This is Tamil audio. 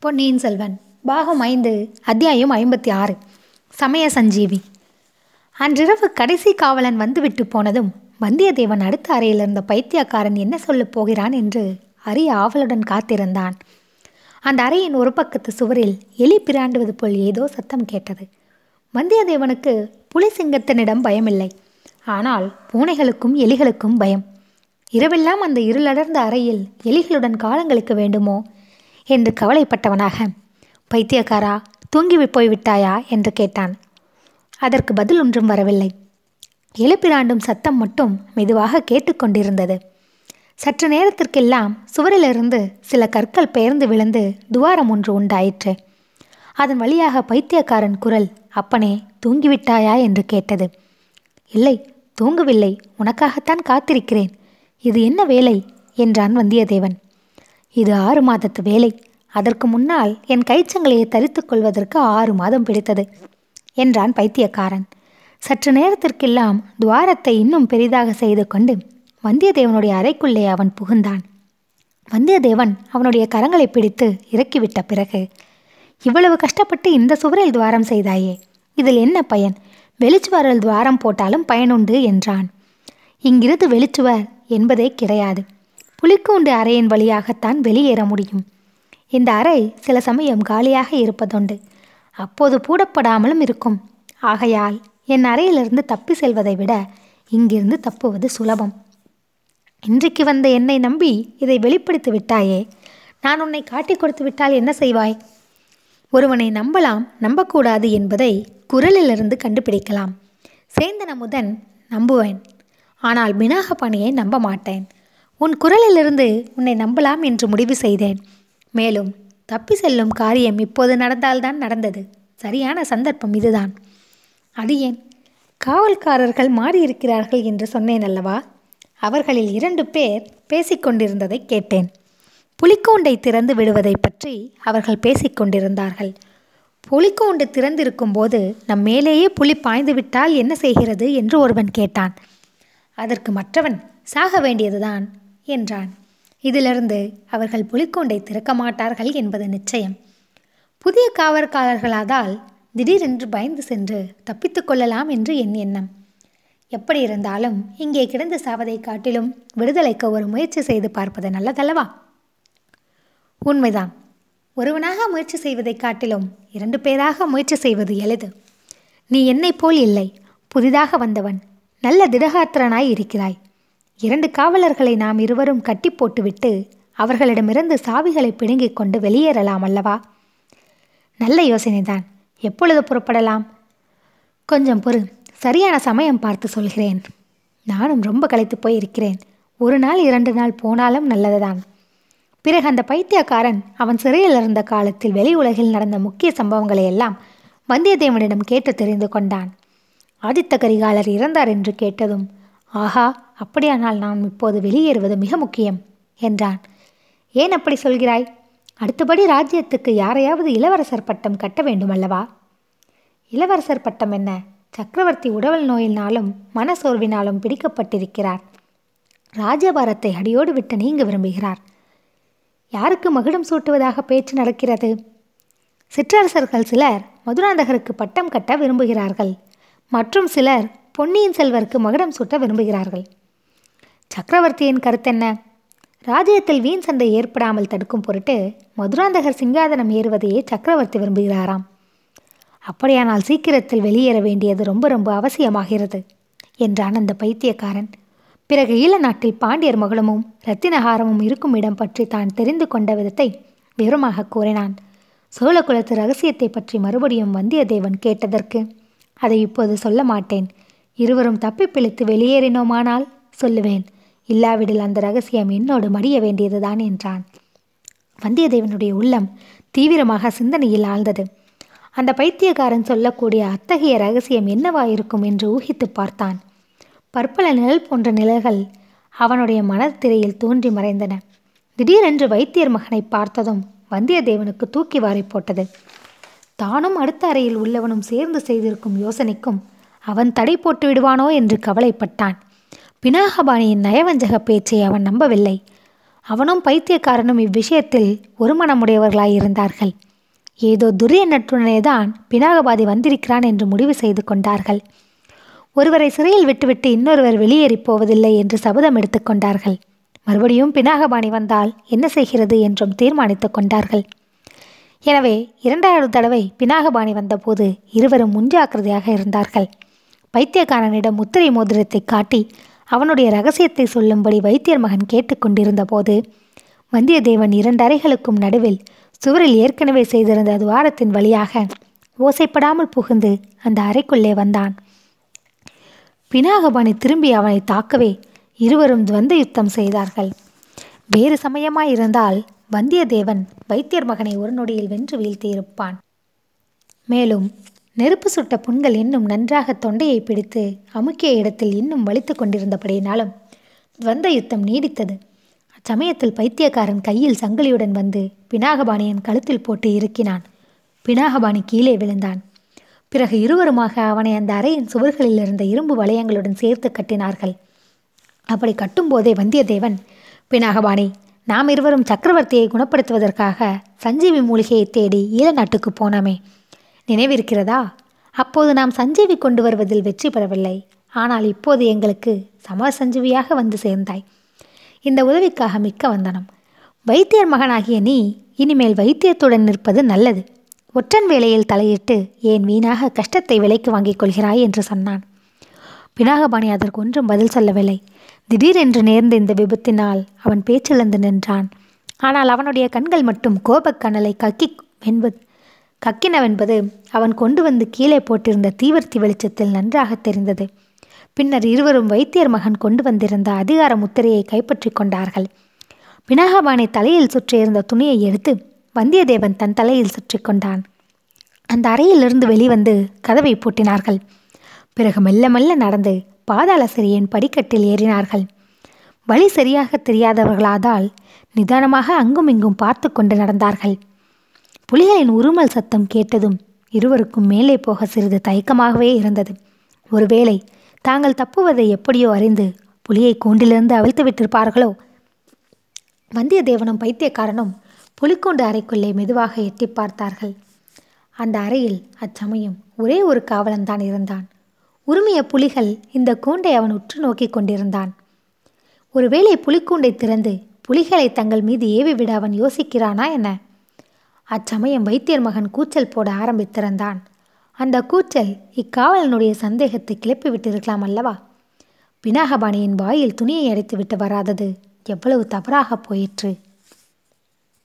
பொன்னியின் செல்வன் பாகம் ஐந்து அத்தியாயம் ஐம்பத்தி ஆறு சமய சஞ்சீவி. அன்றிரவு கடைசி காவலன் வந்துவிட்டு போனதும் வந்தியத்தேவன் அடுத்த அறையில் இருந்த பைத்தியக்காரன் என்ன சொல்லப் போகிறான் என்று அரிய ஆவலுடன் காத்திருந்தான். அந்த அறையின் ஒரு பக்கத்து சுவரில் எலி பிராண்டுவது போல் ஏதோ சத்தம் கேட்டது. வந்தியத்தேவனுக்கு புலி சிங்கத்தினிடம் பயமில்லை. ஆனால் பூனைகளுக்கும் எலிகளுக்கும் பயம். இரவெல்லாம் அந்த இருளடர்ந்த அறையில் எலிகளுடன் காலங்களுக்கு வேண்டுமோ? என்று கவலைப்பட்டவனாக. பைத்தியக்காரா தூங்கி போய்விட்டாயா? என்று கேட்டான். அதற்கு பதில் ஒன்றும் வரவில்லை. எழுப்பிராண்டும் சத்தம் மட்டும் மெதுவாக கேட்டுக்கொண்டிருந்தது சற்று நேரத்திற்கெல்லாம் சுவரிலிருந்து சில கற்கள் பெயர்ந்து விழுந்து துவாரம் ஒன்று உண்டாயிற்று. அதன் வழியாக பைத்தியக்காரன் குரல் அப்பனே தூங்கிவிட்டாயா? என்று கேட்டது. இல்லை தூங்கவில்லை. உனக்காகத்தான் காத்திருக்கிறேன். இது என்ன வேலை? என்றான் வந்தியத்தேவன். இது ஆறு மாதத்து வேலை. அதற்கு முன்னால் என் கைச்சங்கலையை தரித்து கொள்வதற்கு ஆறு மாதம் பிடித்தது என்றான் பைத்தியக்காரன். சற்று நேரத்திற்கெல்லாம் துவாரத்தை இன்னும் பெரிதாக செய்து கொண்டு வந்தியத்தேவனுடைய அறைக்குள்ளே அவன் புகுந்தான். வந்தியத்தேவன் அவனுடைய கரங்களை பிடித்து இறக்கிவிட்ட பிறகு இவ்வளவு கஷ்டப்பட்டு இந்த சுவரில் துவாரம் செய்தாயே இதில் என்ன பயன்? வெளிச்சுவரில் துவாரம் போட்டாலும் பயனுண்டு என்றான். இங்கிருந்து வெளிச்சுவர் என்பதே கிடையாது. புலிக்கூண்டு அறையின் வழியாகத்தான் வெளியேற முடியும். இந்த அறை சில சமயம் காலியாக இருப்பதுண்டு. அப்போது பூடப்படாமலும் இருக்கும். ஆகையால் என் அறையிலிருந்து தப்பி செல்வதை விட இங்கிருந்து தப்புவது சுலபம். இன்றைக்கு வந்த என்னை நம்பி இதை வெளிப்படுத்தி விட்டாயே. நான் உன்னை காட்டி கொடுத்து விட்டால் என்ன செய்வாய்? ஒருவனை நம்பலாம் நம்பக்கூடாது என்பதை குரலிலிருந்து கண்டுபிடிக்கலாம். சேந்தன் அமுதன் நம்புவேன். ஆனால் பினாகபாணியை நம்ப மாட்டேன் உன் குரலிலிருந்து உன்னை நம்பலாம் என்று முடிவு செய்தேன். மேலும் தப்பி செல்லும் காரியம் இப்போது நடந்தால்தான் நடந்தது. சரியான சந்தர்ப்பம் இதுதான். அது ஏன்? காவல்காரர்கள் மாறியிருக்கிறார்கள் என்று சொன்னேன் அல்லவா? அவர்களில் இரண்டு பேர் பேசிக்கொண்டிருந்ததை கேட்டேன். புலிக்கூண்டை திறந்து விடுவதை பற்றி அவர்கள் பேசிக்கொண்டிருந்தார்கள் புலிக்கூண்டு திறந்திருக்கும் போது நம் மேலேயே புலி பாய்ந்து விட்டால் என்ன செய்கிறது என்று ஒருவன் கேட்டான். அதற்கு மற்றவன் சாக வேண்டியதுதான். என்றான். இதிலிருந்து அவர்கள் புலிக்கூண்டை திறக்க மாட்டார்கள் என்பது நிச்சயம். புதிய காவற்காரர்களாதால் திடீரென்று பயந்து சென்று தப்பித்து கொள்ளலாம் என்று என் எண்ணம். எப்படி இருந்தாலும் இங்கே கிடந்து சாவதை காட்டிலும் விடுதலைக்கு ஒரு முயற்சி செய்து பார்ப்பது நல்லதல்லவா? உண்மைதான். ஒருவனாக முயற்சி செய்வதை காட்டிலும் இரண்டு பேராக முயற்சி செய்வது எளிது. நீ என்னை போல் இல்லை. புதிதாக வந்தவன் நல்ல திடகாத்திரனாய் இருக்கிறாய். இரண்டு காவலர்களை நாம் இருவரும் கட்டி போட்டுவிட்டு அவர்களிடமிருந்து சாவிகளை பிடுங்கிக் கொண்டு வெளியேறலாம் அல்லவா? நல்ல யோசனைதான். எப்பொழுது புறப்படலாம்? கொஞ்சம் பொறு. சரியான சமயம் பார்த்து சொல்கிறேன். நானும் ரொம்ப களைத்து போயிருக்கிறேன். ஒரு நாள் இரண்டு நாள் போனாலும் நல்லதுதான். பிறகு அந்த பைத்தியக்காரன் அவன் சிறையில் இருந்த காலத்தில் வெளி உலகில் நடந்த முக்கிய சம்பவங்களை எல்லாம் வந்தியத்தேவனிடம் கேட்டு தெரிந்து கொண்டான். ஆதித்த கரிகாலர் இறந்தார் என்று கேட்டதும் ஆஹா! அப்படியானால் நாம் இப்போது வெளியேறுவது மிக முக்கியம் என்றான். ஏன் அப்படி சொல்கிறாய்? அடுத்தபடி ராஜ்யத்துக்கு யாரையாவது இளவரசர் பட்டம் கட்ட வேண்டும் அல்லவா இளவரசர் பட்டம் என்ன? சக்கரவர்த்தி உடல் நோயினாலும் மனசோர்வினாலும் பிடிக்கப்பட்டிருக்கிறார். ராஜபாரத்தை அடியோடு விட்டு நீங்க விரும்புகிறார். யாருக்கு மகுடம் சூட்டுவதாக பேச்சு நடக்கிறது? சிற்றரசர்கள் சிலர் மதுராந்தகருக்கு பட்டம் கட்ட விரும்புகிறார்கள். மற்றும் சிலர் பொன்னியின் செல்வருக்கு மகுடம் சூட்ட விரும்புகிறார்கள். சக்கரவர்த்தியின் கருத்தென்ன? ராஜ்யத்தில் வீண் சண்டை ஏற்படாமல் தடுக்கும் பொருட்டு மதுராந்தகர் சிங்காதனம் ஏறுவதையே சக்கரவர்த்தி விரும்புகிறாராம். அப்படியானால் சீக்கிரத்தில் வெளியேற வேண்டியது ரொம்ப ரொம்ப அவசியமாகிறது என்றான் அந்த பைத்தியக்காரன். பிறகு ஈழ நாட்டில் பாண்டியர் மகளமும் இரத்தினஹாரமும் இருக்கும் இடம் பற்றி தான் தெரிந்து கொண்ட விதத்தை விவரமாக கூறினான். சோழகுலத்து ரகசியத்தை பற்றி மறுபடியும் வந்தியத்தேவன் கேட்டதற்கு அதை இப்போது சொல்ல மாட்டேன். இருவரும் தப்பி பிழைத்து வெளியேறினோமானால் சொல்லுவேன். இல்லாவிடில் அந்த ரகசியம் என்னோடு மடிய வேண்டியதுதான் என்றான். வந்தியத்தேவனுடைய உள்ளம் தீவிரமாக சிந்தனையில் ஆழ்ந்தது. அந்த பைத்தியக்காரன் சொல்லக்கூடிய அத்தகைய ரகசியம் என்னவாயிருக்கும் என்று ஊகித்து பார்த்தான். பற்பல நிழல் போன்ற நிழல்கள் அவனுடைய மனத்திரையில் தோன்றி மறைந்தன. திடீரென்று வைத்தியர் மகனை பார்த்ததும் வந்தியத்தேவனுக்கு தூக்கி வாரி போட்டது. தானும் அடுத்த அறையில் உள்ளவனும் சேர்ந்து செய்திருக்கும் யோசனைக்கும் அவன் தடை போட்டு விடுவானோ என்று கவலைப்பட்டான். பினாகபாணியின் நயவஞ்சக பேச்சை அவன் நம்பவில்லை. அவனும் பைத்தியக்காரனும் இவ்விஷயத்தில் ஒருமனமுடையவர்களாயிருந்தார்கள். ஏதோ துரிய நட்புடனே தான் பினாகபாதி வந்திருக்கிறான் என்று முடிவு செய்து கொண்டார்கள். ஒருவரை சிறையில் விட்டுவிட்டு இன்னொருவர் வெளியேறிப் போவதில்லை என்று சபதம் எடுத்துக்கொண்டார்கள் மறுபடியும் பினாகபாணி வந்தால் என்ன செய்கிறது என்றும் தீர்மானித்துக் கொண்டார்கள். எனவே இரண்டாவது தடவை பினாகபாணி வந்தபோது இருவரும் முன்ஜாக்கிரதையாக இருந்தார்கள். பைத்தியக்காரனிடம் முத்திரை மோதிரத்தை காட்டி அவனுடைய ரகசியத்தை சொல்லும்படி வைத்தியர் மகன் கேட்டுக்கொண்டிருந்த போது வந்தியத்தேவன் இரண்டு அறைகளுக்கும் நடுவில் சுவரில் ஏற்கனவே செய்திருந்த துவாரத்தின் வழியாக ஓசைப்படாமல் புகுந்து அந்த அறைக்குள்ளே வந்தான். பினாகபாணி திரும்பி அவனை தாக்கவே இருவரும் துவந்த யுத்தம் செய்தார்கள். வேறு சமயமாயிருந்தால் வந்தியத்தேவன் வைத்தியர் மகனை ஒரு நொடியில் வென்று வீழ்த்தியிருப்பான். மேலும் நெருப்பு சுட்ட புண்கள் இன்னும் நன்றாக தொண்டையை பிடித்து அமுக்கிய இடத்தில் இன்னும் வலித்து கொண்டிருந்தபடியினாலும் துவந்த யுத்தம் நீடித்தது. அச்சமயத்தில் பைத்தியக்காரன் கையில் சங்கிலியுடன் வந்து பினாகபாணியின் கழுத்தில் போட்டு இறுக்கினான். பினாகபாணி கீழே விழுந்தான். பிறகு இருவருமாக அவனை அந்த அறையின் சுவர்களில் இருந்த இரும்பு வளையங்களுடன் சேர்த்து கட்டினார்கள். அப்படி கட்டும்போதே வந்தியத்தேவன் பினாகபாணி நாம் இருவரும் சக்கரவர்த்தியை குணப்படுத்துவதற்காக சஞ்சீவி மூலிகையை தேடி ஈழ நாட்டுக்கு போனோமே. நினைவிருக்கிறதா? அப்போது நாம் சஞ்சீவி கொண்டு வருவதில் வெற்றி பெறவில்லை. ஆனால் இப்போது எங்களுக்கு சம சஞ்சீவியாக வந்து சேர்ந்தாய். இந்த உதவிக்காக மிக்க வந்தனம். வைத்தியர் மகனாகிய நீ இனிமேல் வைத்தியத்துடன் நிற்பது நல்லது. ஒற்றன் வேலையில் தலையிட்டு ஏன் வீணாக கஷ்டத்தை விலைக்கு வாங்கிக் கொள்கிறாய் என்று சொன்னான். பினாகபாணி அதற்கு ஒன்றும் பதில் சொல்லவில்லை. திடீரென்று நேர்ந்த இந்த விபத்தினால் அவன் பேச்சிழந்து நின்றான். ஆனால் அவனுடைய கண்கள் மட்டும் கோபக்கனலை கக்கி வென்பது கக்கினவென்பது அவன் கொண்டு வந்து கீழே போட்டிருந்த தீவர்த்தி வெளிச்சத்தில் நன்றாக தெரிந்தது. பின்னர் இருவரும் வைத்தியர் மகன் கொண்டு வந்திருந்த அதிகார முத்திரையை கைப்பற்றி கொண்டார்கள். பினாகபாணி தலையில் சுற்றியிருந்த துணியை எடுத்து வந்தியத்தேவன் தன் தலையில் சுற்றி கொண்டான். அந்த அறையிலிருந்து வெளிவந்து கதவை பூட்டினார்கள். பிறகு மெல்ல மெல்ல நடந்து பாதாள சிறியின் படிக்கட்டில் ஏறினார்கள். வழி சரியாக தெரியாதவர்களாதால் நிதானமாக அங்கும் இங்கும் பார்த்து கொண்டு நடந்தார்கள். புலிகளின் உருமல் சத்தம் கேட்டதும் இருவருக்கும் மேலே போக சிறிது தயக்கமாகவே இருந்தது. ஒருவேளை தாங்கள் தப்புவதை எப்படியோ அறிந்து புலியை கூண்டிலிருந்து அவிழ்த்து விட்டிருப்பார்களோ? வந்தியத்தேவனும் பைத்தியக்காரனும் புலிக்கூண்டு அறைக்குள்ளே மெதுவாக எட்டி பார்த்தார்கள். அந்த அறையில் அச்சமயம் ஒரே ஒரு காவலன்தான் இருந்தான். உரிமைய புலிகள் இந்த கூண்டை அவன் உற்று நோக்கி கொண்டிருந்தான். ஒருவேளை புலிக்கூண்டை திறந்து புலிகளை தங்கள் மீது ஏவி விட அவன் யோசிக்கிறானா என்ன? அச்சமயம் வைத்தியர் மகன் கூச்சல் போட ஆரம்பித்திருந்தான். அந்த கூச்சல் இக்காவலனுடைய சந்தேகத்தை கிளப்பி விட்டிருக்கலாம் அல்லவா? பினாகபாணியின் வாயில் துணியை அடைத்துவிட்டு வராதது எவ்வளவு தவறாக போயிற்று.